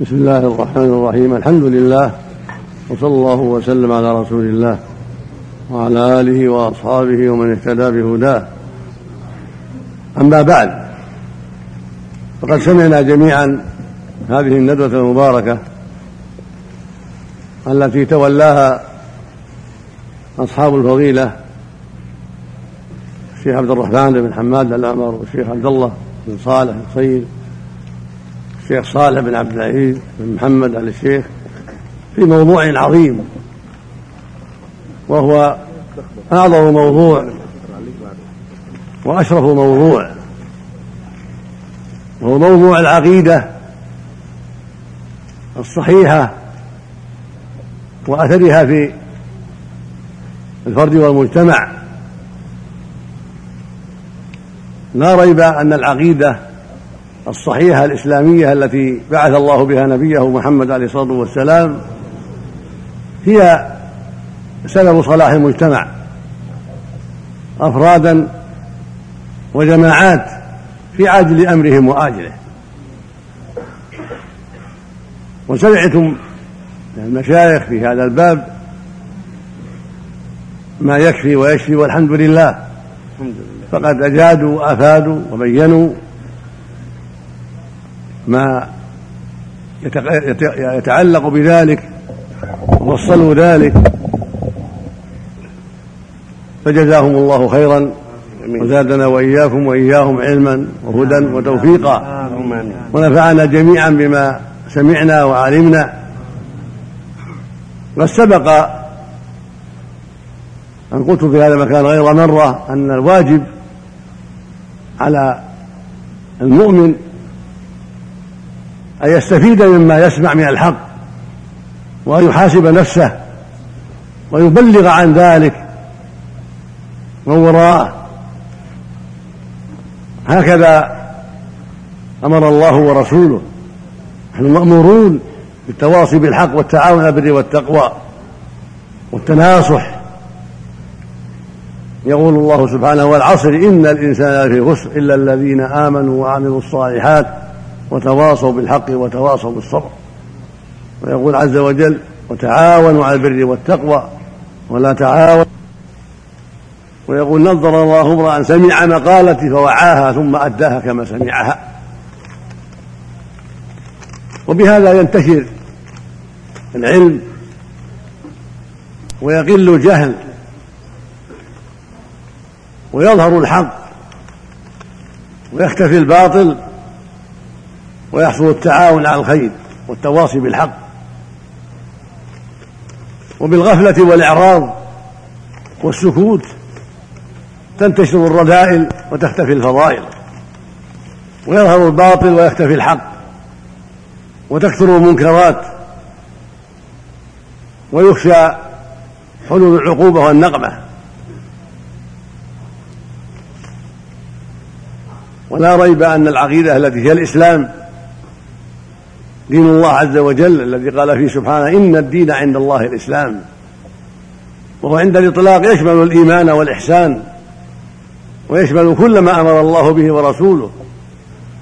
بسم الله الرحمن الرحيم. الحمد لله وصلى الله وسلم على رسول الله وعلى آله وأصحابه ومن اهتدى بهداه. أما بعد فقد سمعنا جميعا هذه الندوة المباركة التي تولاها أصحاب الفضيلة الشيخ عبد الرحمن بن حماد الاعمر والشيخ عبد الله بن صالح الصيد الشيخ صالح بن عبد العزيز بن محمد آل الشيخ في موضوع عظيم وهو أعظم موضوع وأشرف موضوع وهو موضوع العقيدة الصحيحة وأثرها في الفرد والمجتمع. لا ريب أن العقيدة الصحيحة الإسلامية التي بعث الله بها نبيه محمد عليه الصلاة والسلام هي سبب صلاح المجتمع أفرادا وجماعات في عاجل أمرهم وآجله. وسمعتم المشايخ في هذا الباب ما يكفي ويشفي والحمد لله. فقد أجادوا وأفادوا وبينوا ما يتعلق بذلك ووصلوا ذلك فجزاهم الله خيرا وزادنا وإياكم وإياهم علما وهدى وتوفيقا. ونفعنا جميعا بما سمعنا وعلمنا. قد سبق أن قلت في هذا المكان غير مرة أن الواجب على المؤمن أن يستفيد مما يسمع من الحق وأن يحاسب نفسه ويبلغ عن ذلك من وراءه. هكذا أمر الله ورسوله. نحن مأمورون بالتواصي بالحق والتعاون على البر والتقوى والتناصح. يقول الله سبحانه والعصر إن الإنسان لفي خسر إلا الذين آمنوا وعملوا الصالحات وتواصوا بالحق وتواصوا بالصبر. ويقول عز وجل وتعاونوا على البر والتقوى ولا تعاونوا. ويقول نظر الله امرأ سمع مقالتي فوعاها ثم أداها كما سمعها. وبهذا ينتشر العلم ويقل الجهل ويظهر الحق ويختفي الباطل ويحصل التعاون على الخير والتواصي بالحق وبالغفلة والإعراض والسكوت تنتشر الرذائل وتختفي الفضائل ويظهر الباطل ويختفي الحق وتكثر المنكرات ويخشى حلول العقوبة والنقمة ولا ريب أن العقيدة التي هي الإسلام دين الله عز وجل الذي قال فيه سبحانه إن الدين عند الله الإسلام. وهو عند الإطلاق يشمل الإيمان والإحسان ويشمل كل ما أمر الله به ورسوله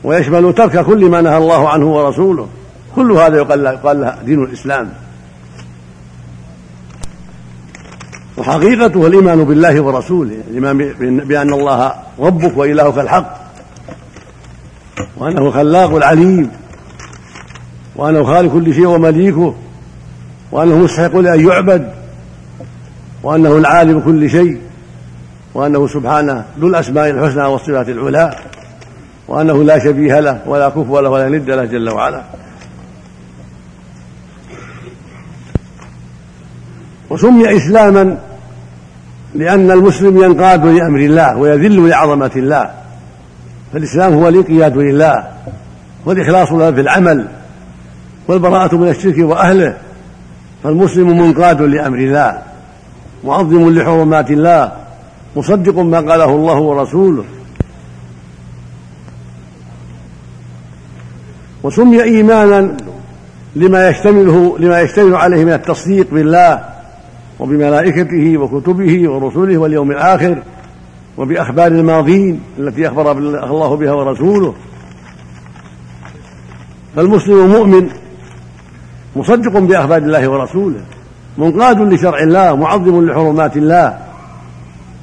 ويشمل ترك كل ما نهى الله عنه ورسوله. كل هذا يقال له دين الإسلام. وحقيقته الإيمان بالله ورسوله الإيمان بأن الله ربك وإلهك الحق وأنه خلاق العليم. وأنه خالق كل شيء ومليكه وأنه مستحق لأن يعبد وأنه العالم كل شيء وأنه سبحانه ذو الأسماء الحسنى والصفات العلى وأنه لا شبيه له ولا كفو له ولا ند له جل وعلا. وسمي إسلاما لأن المسلم ينقاد لأمر الله ويذل لعظمة الله فالإسلام هو الانقياد لله والإخلاص له في العمل. والبراءة من الشرك وأهله فالمسلم منقاد لأمر الله معظم لحرمات الله مصدق ما قاله الله ورسوله. وسمي إيمانا لما يشتمله لما يشتمل عليه من التصديق بالله وبملائكته وكتبه ورسله واليوم الآخر وبأخبار الماضين التي أخبر الله بها ورسوله. فالمسلم مؤمن مصدق بأخبار الله ورسوله منقاد لشرع الله معظم لحرمات الله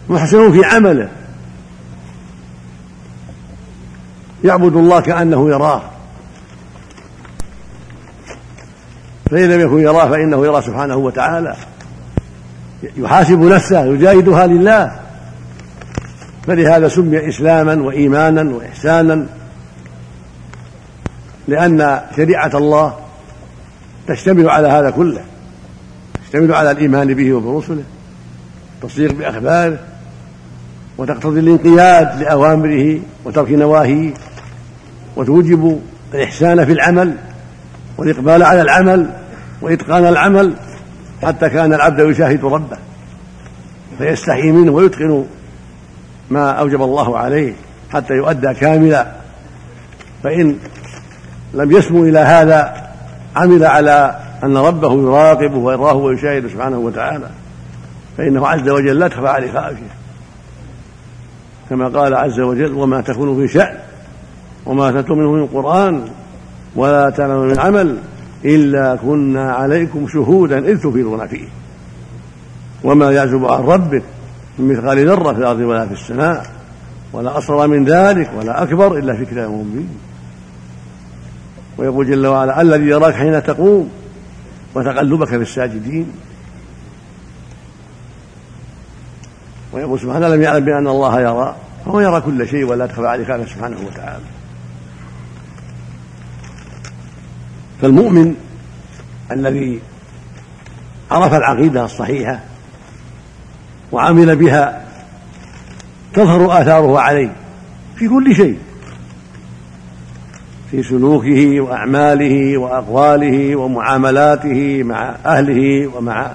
محسن في عمله. يعبد الله كأنه يراه. فإن لم يكن يراه فإنه يرى سبحانه وتعالى. يحاسب نفسه يجاهدها لله. فلهذا سمي إسلاما وإيمانا وإحسانا لأن شريعة الله تشتمل على هذا كله. تشتمل على الإيمان به وبرسله. التصديق بأخباره وتقتضي الانقياد لأوامره وترك نواهيه. وتوجب الإحسان في العمل. والإقبال على العمل. وإتقان العمل. حتى كان العبد يشاهد ربه. فيستحي منه ويتقن ما أوجب الله عليه. حتى يؤدى كاملا. فإن لم يسمو إلى هذا عمل على أن ربه يراقبه ويراه ويشاهد سبحانه وتعالى. فإنه عز وجل لا تخفى عليه خافية. كما قال عز وجل وما تكون في شأن وما تتلو منه من قرآن ولا تعلم من عمل إلا كنا عليكم شهودا إذ تفيضون فيه. وما يعزب عن ربك من مثقال ذرة في الأرض ولا في السماء ولا أصغر من ذلك ولا أكبر إلا في كتاب مبين. ويقول جل وعلا الذي يراك حين تقوم وتقلبك في الساجدين. ويقول سبحانه لم يعلم بأن الله يرى؟ فهو يرى كل شيء ولا تخفى عليه خافه سبحانه وتعالى. فالمؤمن الذي عرف العقيدة الصحيحة وعمل بها تظهر آثاره عليه في كل شيء. في سلوكه وأعماله وأقواله ومعاملاته مع أهله ومع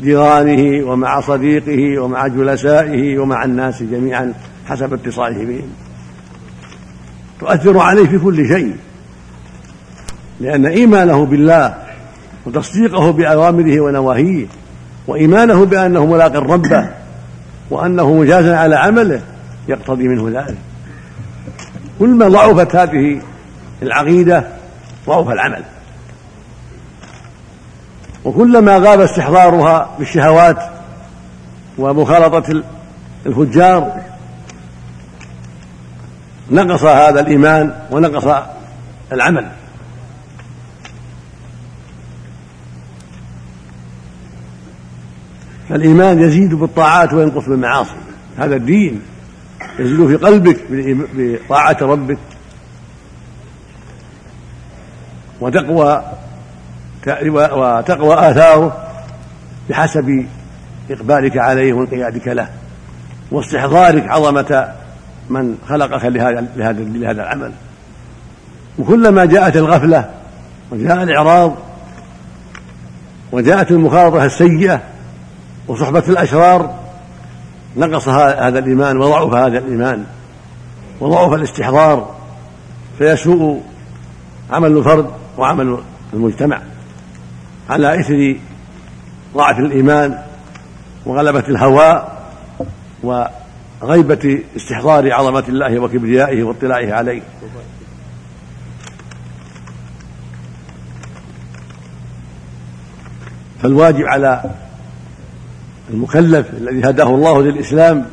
جيرانه ومع صديقه ومع جلسائه ومع الناس جميعا حسب اتصاله بهم. تؤثر عليه في كل شيء لأن إيمانه بالله وتصديقه بأوامره ونواهيه وإيمانه بأنه ملاق ربه وأنه مجاز على عمله يقتضي منه ذلك. كلما ضعفت هذه العقيدة ضعف العمل. وكلما غاب استحضارها بالشهوات ومخالطة الفجار نقص هذا الإيمان ونقص العمل. فالإيمان يزيد بالطاعات وينقص بالمعاصي. هذا الدين يزيد في قلبك بطاعة ربك. وتقوى وتقوى آثاره بحسب إقبالك عليه وانقيادك له واستحضارك عظمة من خلقك لهذا لهذا العمل. وكلما جاءت الغفلة وجاء الإعراض وجاءت المخالطة السيئة وصحبة الأشرار نقص هذا الإيمان وضعف هذا الإيمان وضعف الاستحضار فيسوء عمل الفرد وعمل المجتمع على إثر ضعف الإيمان وغلبة الهوى وغيبة استحضار عظمة الله وكبريائه واطلاعه عليه. فالواجب على المكلف الذي هداه الله للإسلام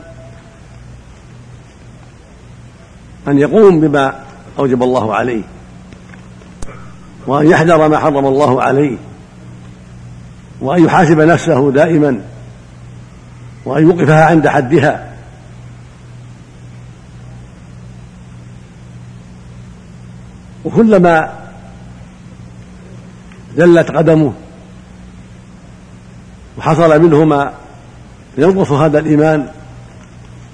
أن يقوم بما أوجب الله عليه. وأن يحذر ما حرم الله عليه وأن يحاسب نفسه دائما وأن يوقفها عند حدها. وكلما زلت قدمه وحصل منه ما ينقص هذا الإيمان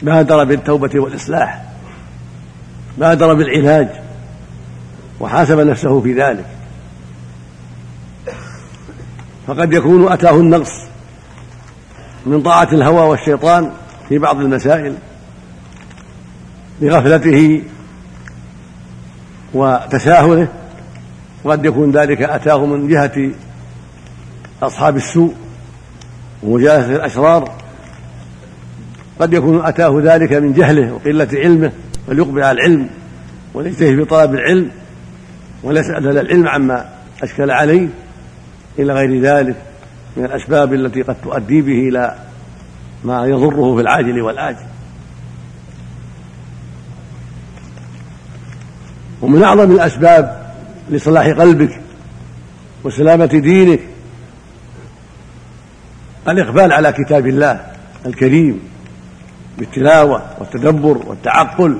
بادر بالتوبة والإصلاح بادر بالعلاج وحاسب نفسه في ذلك. فقد يكون أتاه النقص من طاعة الهوى والشيطان في بعض المسائل لغفلته وتساهله وقد يكون ذلك أتاه من جهة أصحاب السوء ومجالسة الأشرار. قد يكون أتاه ذلك من جهله وقلة علمه فليقبل على العلم ويجتهد في طلب العلم ولا يسأل العلم عما أشكل عليه. إلى غير ذلك من الأسباب التي قد تؤدي به إلى ما يضره في العاجل والآجل. ومن أعظم الأسباب لصلاح قلبك وسلامة دينك الإقبال على كتاب الله الكريم بالتلاوة والتدبر والتعقل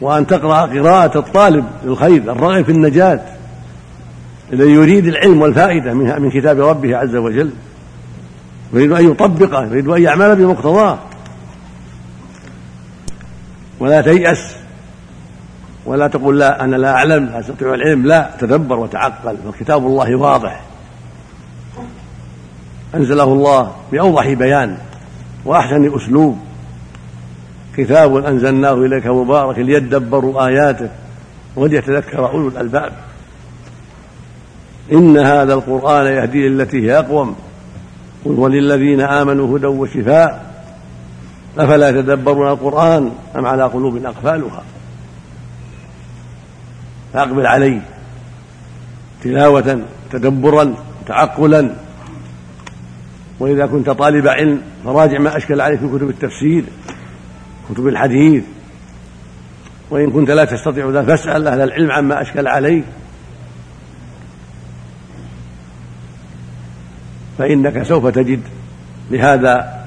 وأن تقرأ قراءة الطالب للخير الراغب في النجاة. الذي يريد العلم والفائدة من كتاب ربه عز وجل يريد أن يطبقه يريد أن يعمل بمقتضاه. ولا تيأس. ولا تقول لا أنا لا أعلم لا أستطيع العلم لا. تدبر وتعقل. وكتاب الله واضح. أنزله الله بأوضح بيان وأحسن أسلوب. كتاب أنزلناه إليك مبارك ليدبروا آياته وليتذكر أولو الألباب. إن هذا القرآن يهدي للتي هي أقوم. قل وللذين آمنوا هدى وشفاء. أفلا يتدبرون القرآن أم على قلوب أقفالها؟ فأقبل عليه. تلاوة تدبرا تعقلا. وإذا كنت طالب علم فراجع ما أشكل عليك في كتب التفسير كتب الحديث. وإن كنت لا تستطيع ذلك فاسأل أهل العلم عما أشكل عليك. فإنك سوف تجد لهذا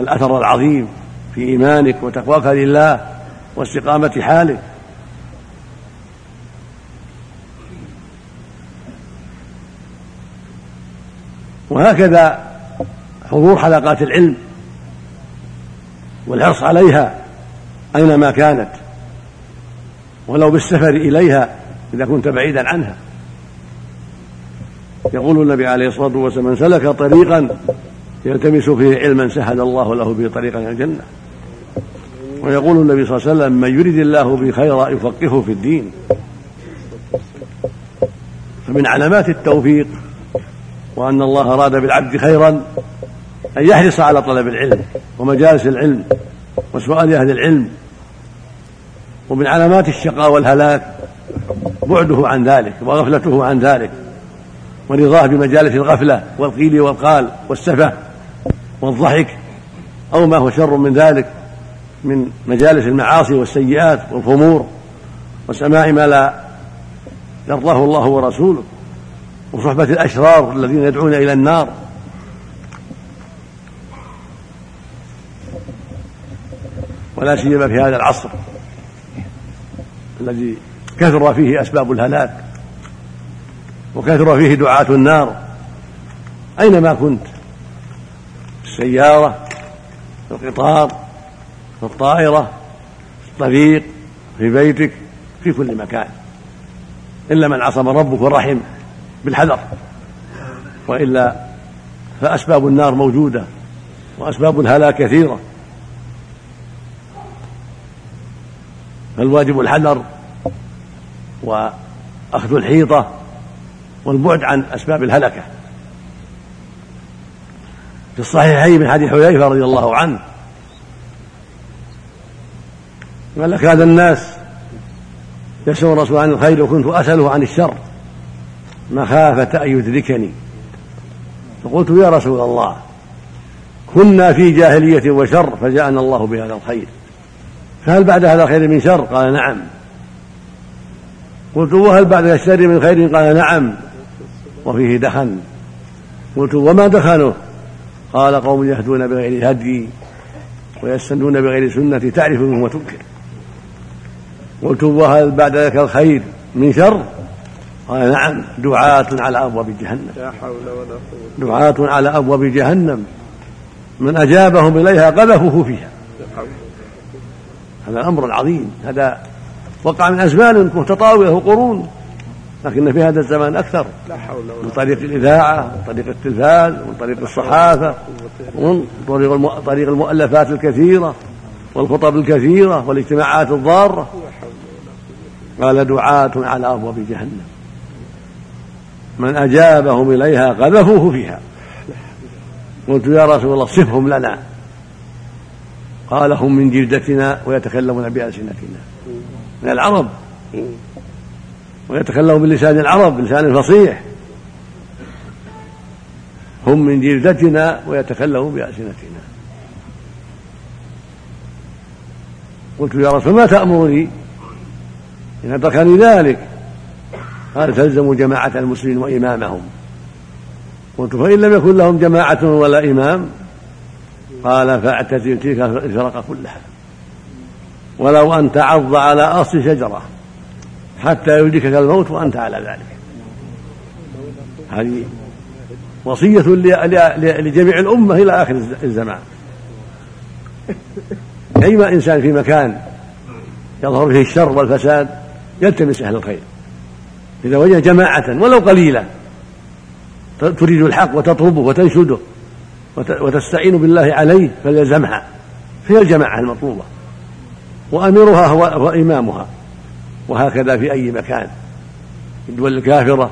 الأثر العظيم في إيمانك وتقواك لله واستقامة حالك وهكذا حضور حلقات العلم والحرص عليها أينما كانت ولو بالسفر إليها إذا كنت بعيدا عنها. يقول النبي عليه الصلاة والسلام من سلك طريقا يلتمس فيه علما سهل الله له به طريقا إلى الجنة. ويقول النبي صلى الله عليه وسلم من يرد الله به خيرا يفقهه في الدين. فمن علامات التوفيق وأن الله أراد بالعبد خيرا أن يحرص على طلب العلم ومجالس العلم وسؤال أهل العلم. ومن علامات الشقاء والهلاك بعده عن ذلك وغفلته عن ذلك. ورضاه بمجالس الغفلة والقيل والقال والسفة والضحك أو ما هو شر من ذلك من مجالس المعاصي والسيئات والخمور وسماع ما لا يرضاه الله ورسوله وصحبة الأشرار الذين يدعون إلى النار. ولا سيما في هذا العصر الذي كثر فيه أسباب الهلاك. وكثر فيه دعاة النار. أينما كنت؟ في السيارة في القطار في الطائرة في الطريق في بيتك في كل مكان. إلا من عصم ربك ورحم بالحذر. وإلا فأسباب النار موجودة وأسباب الهلاك كثيرة. فالواجب الحذر وأخذ الحيطة والبعد عن أسباب الهلكة. في الصحيحين من حديث حذيفة رضي الله عنه. قال لك هذا الناس يسأل الرسول عن الخير وكنت أسأله عن الشر. مخافة أن يدركني. فقلت يا رسول الله كنا في جاهلية وشر فجاءنا الله بهذا الخير. فهل بعد هذا الخير من شر؟ قال نعم. قلت وهل بعد الشر من خير؟ قال نعم. وفيه دخن. قلت وما دخنه؟ قال قوم يهدون بغير هدي ويستنون بغير سنتي تعرف منهم وتنكر قلت وهل بعد ذلك الخير من شر؟ قال نعم دعاة على أبواب جهنم. لا حول ولا قوة. دعاة على أبواب جهنم. من أجابهم إليها قذفوه فيها. هذا أمر عظيم. هذا وقع من أزمان متطاولة وقرون لكن في هذا الزمان أكثر. لا حول ولا من طريق الإذاعة من طريق التلفاز من طريق الصحافة ومن طريق طريق المؤلفات الكثيرة والخطب الكثيرة والاجتماعات الضارة. قال دعاة على أبواب جهنم. من أجابهم إليها قذفوه فيها. قلت يا رسول الله صفهم لنا. قال هم من جلدتنا ويتكلمون بألسنتنا. من العرب. ويتكلم بلسان العرب بلسان فصيح هم من جلدتنا ويتكلمون بألسنتنا. قلت يا رسول ما تأمرني؟ إن أدركني ذلك. قال تلزم جماعة المسلمين وإمامهم. قلت فإن لم يكن لهم جماعة ولا إمام قال فاعتزل تلك الفرق كلها. ولو أن تعض على أصل شجرة. حتى يدركك الموت وأنت على ذلك. هذه وصية لجميع الأمة إلى آخر الزمان. أيما إنسان في مكان يظهر فيه الشر والفساد يلتمس أهل الخير. إذا وجد جماعة ولو قليلة تريد الحق وتطلبه وتنشده وتستعين بالله عليه فليلزمها هي الجماعة المطلوبة. وأميرها هو, إمامها. وهكذا في أي مكان. في الدول الكافرة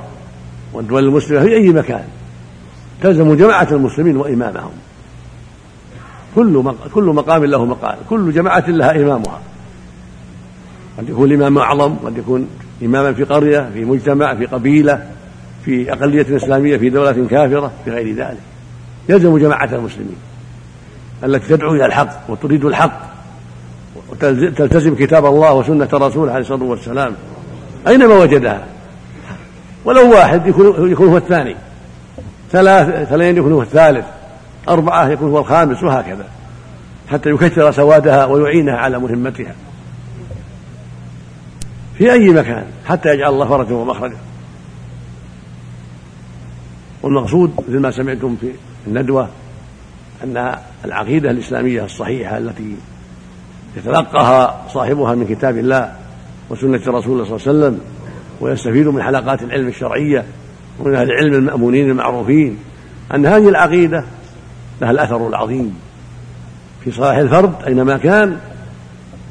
والدول المسلمة في أي مكان. تلزم جماعة المسلمين وإمامهم. كل كل مقام له مقال. كل جماعة لها إمامها. قد يكون الإمام أعظم قد يكون إماما في قرية في مجتمع في قبيلة في أقلية إسلامية في دولة كافرة في غير ذلك. يلزم جماعة المسلمين. التي تدعو إلى الحق وتريد الحق. وتلتزم كتاب الله وسنة رسوله عليه الصلاة والسلام. أينما وجدها؟ ولو واحد يكون هو الثاني. ثلاث اثنين يكون هو الثالث. أربعة يكون هو الخامس وهكذا. حتى يكثر سوادها ويعينها على مهمتها. في أي مكان حتى يجعل الله فرجا ومخرجا. والمقصود مثل ما سمعتم في الندوة أن العقيدة الإسلامية الصحيحة التي يتلقاها صاحبها من كتاب الله وسنة رسول الله صلى الله عليه وسلم ويستفيد من حلقات العلم الشرعية ومن أهل العلم المأمونين المعروفين أن هذه العقيدة لها الأثر العظيم في صلاح الفرد أينما كان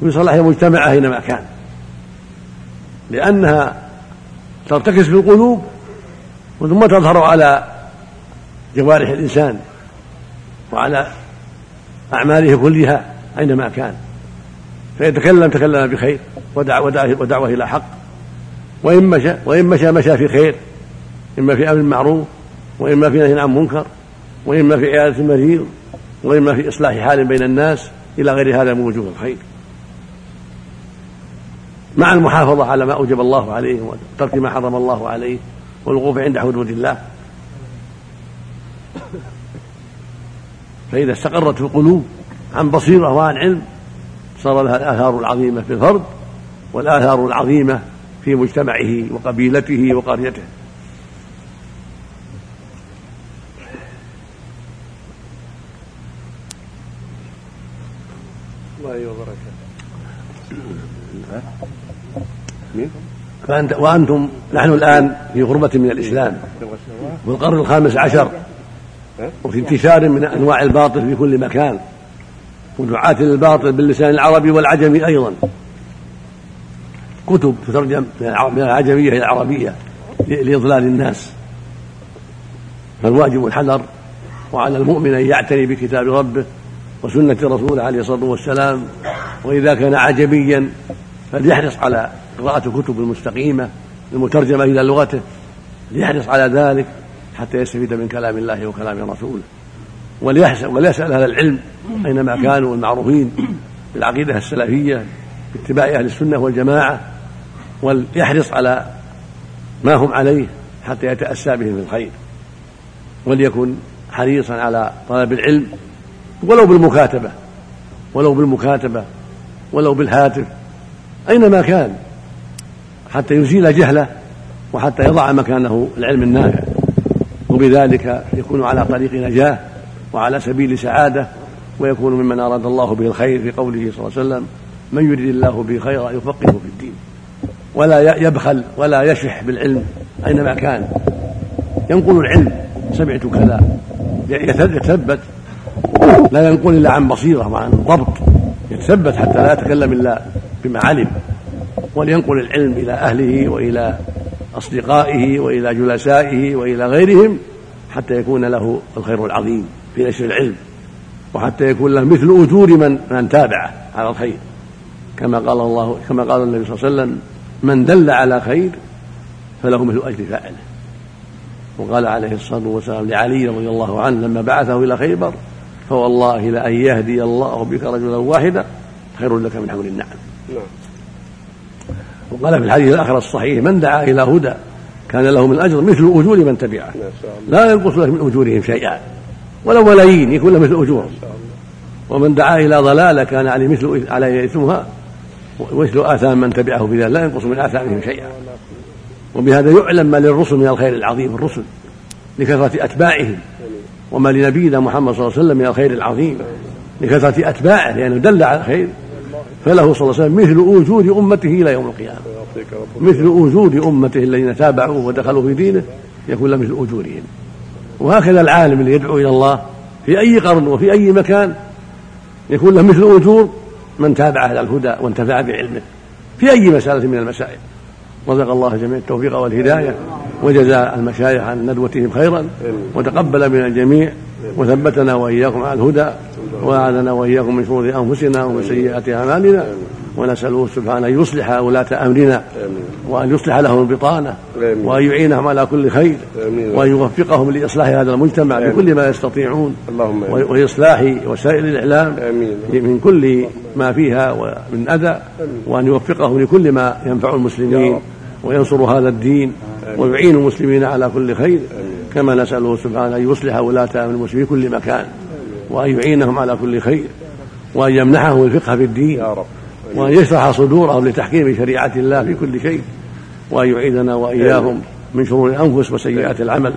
وفي صلاح المجتمع أينما كان. لأنها ترتكز في القلوب ثم تظهر على جوارح الإنسان وعلى أعماله كلها أينما كان. فيتكلم تكلم بخير ودعوة, ودعوة إلى حق. وإن مشى وإن مشى مشى في خير. إما في أمر معروف وإما في نهي عن منكر وإما في عيادة المريض وإما في إصلاح حال بين الناس إلى غير هذا من وجوه الخير. مع المحافظة على ما أوجب الله عليه وترك ما حرم الله عليه والوقوف عند حدود الله. فإذا استقرت القلوب عن بصيرة وعن علم صار لها الآثار العظيمة في الفرد والآثار العظيمة في مجتمعه وقبيلته وقريته. الله وبركاته فأنت وأنتم نحن الآن في غربة من الإسلام. في القرن الخامس عشر. وفي انتشار من أنواع الباطل في كل مكان. ودعاة للباطل باللسان العربي والعجمي أيضا. كتب تترجم من العجمية إلى العربية لإضلال الناس. فالواجب الحذر وعلى المؤمن أن يعتني بكتاب ربه وسنة رسوله عليه الصلاة والسلام. وإذا كان عجميا فليحرص على قراءة الكتب المستقيمة المترجمة إلى لغته. ليحرص على ذلك حتى يستفيد من كلام الله وكلام رسوله. وليسأل, أهل العلم أينما كانوا المعروفين بالعقيدة السلفية باتباع أهل السنة والجماعة وليحرص على ما هم عليه حتى يتأسى بهم في الخير وليكن حريصا على طلب العلم ولو بالمكاتبة ولو بالمكاتبة ولو بالهاتف أينما كان حتى يزيل جهله وحتى يضع مكانه العلم النافع وبذلك يكون على طريق نجاة. وعلى سبيل سعادة ويكون ممن أراد الله به الخير في قوله صلى الله عليه وسلم من يريد الله به خيرا يفقهه في الدين. ولا يبخل ولا يشح بالعلم أينما كان. ينقل العلم سمعت كذا. يتثبت. لا ينقل إلا عن بصيرة وعن ضبط. يتثبت حتى لا يتكلم إلا بما علم. ولينقل العلم إلى أهله وإلى أصدقائه وإلى جلسائه وإلى غيرهم حتى يكون له الخير العظيم. في نشر العلم وحتى يكون له مثل أجور من من تابعه على الخير. كما قال الله كما قال النبي صلى الله عليه وسلم من دل على خير فله مثل أجر فاعله. وقال عليه الصلاة والسلام لعلي رضي الله عنه لما بعثه إلى خيبر فوالله لأن يهدي الله بك رجلا واحدا خير لك من حمل النعم. نعم. وقال في الحديث الآخر الصحيح من دعا إلى هدى كان له من الأجر مثل أجور من تبعه لا ينقص له من أجورهم شيئا. ولو ملايين يكون له مثل أجور ومن دعا إلى ضلالة كان عليه مثل عليه إثمها ومثل آثام من تبعه في ذلك لا ينقص من آثامهم شيئا. وبهذا يعلم ما للرسل من الخير العظيم الرسل لكثرة أتباعهم وما لنبينا محمد صلى الله عليه وسلم من الخير العظيم لكثرة أتباعه لأنه دل على الخير. فله صلى الله عليه وسلم مثل وجود أمته إلى يوم القيامة. مثل وجود أمته الذين تابعوه ودخلوا في دينه يكون له مثل أجورهم. وهكذا العالم اللي يدعو إلى الله في أي قرن وفي أي مكان يكون له مثل أجور من تابعه على الهدى وانتفع بعلمه في أي مسألة من المسائل. رزق الله جميع التوفيق والهداية وجزى المشايخ عن ندوتهم خيرا وتقبل من الجميع وثبتنا وإياكم على الهدى وأعاذنا وإياكم من شرور أنفسنا ومن سيئات أعمالنا. ونسأله سبحانه أن يصلح ولاة أمرنا وأن يصلح لهم البطانة وأن يعينهم على كل خير وأن يوفقهم لإصلاح هذا المجتمع بكل ما يستطيعون وإصلاح وسائل الإعلام من كل ما فيها ومن أذى وأن يوفقهم لكل ما ينفع المسلمين وينصر هذا الدين ويعين المسلمين على كل خير. كما نسأله سبحانه أن يصلح ولاة أمر المسلمين في كل مكان وأن يعينهم على كل خير وأن يمنحهم الفقه في الدين. يا رب. وأن يشرح صدورهم لتحكيم شريعة الله في كل شيء وأن يعيذنا وإياهم من شرور الأنفس وسيئات العمل.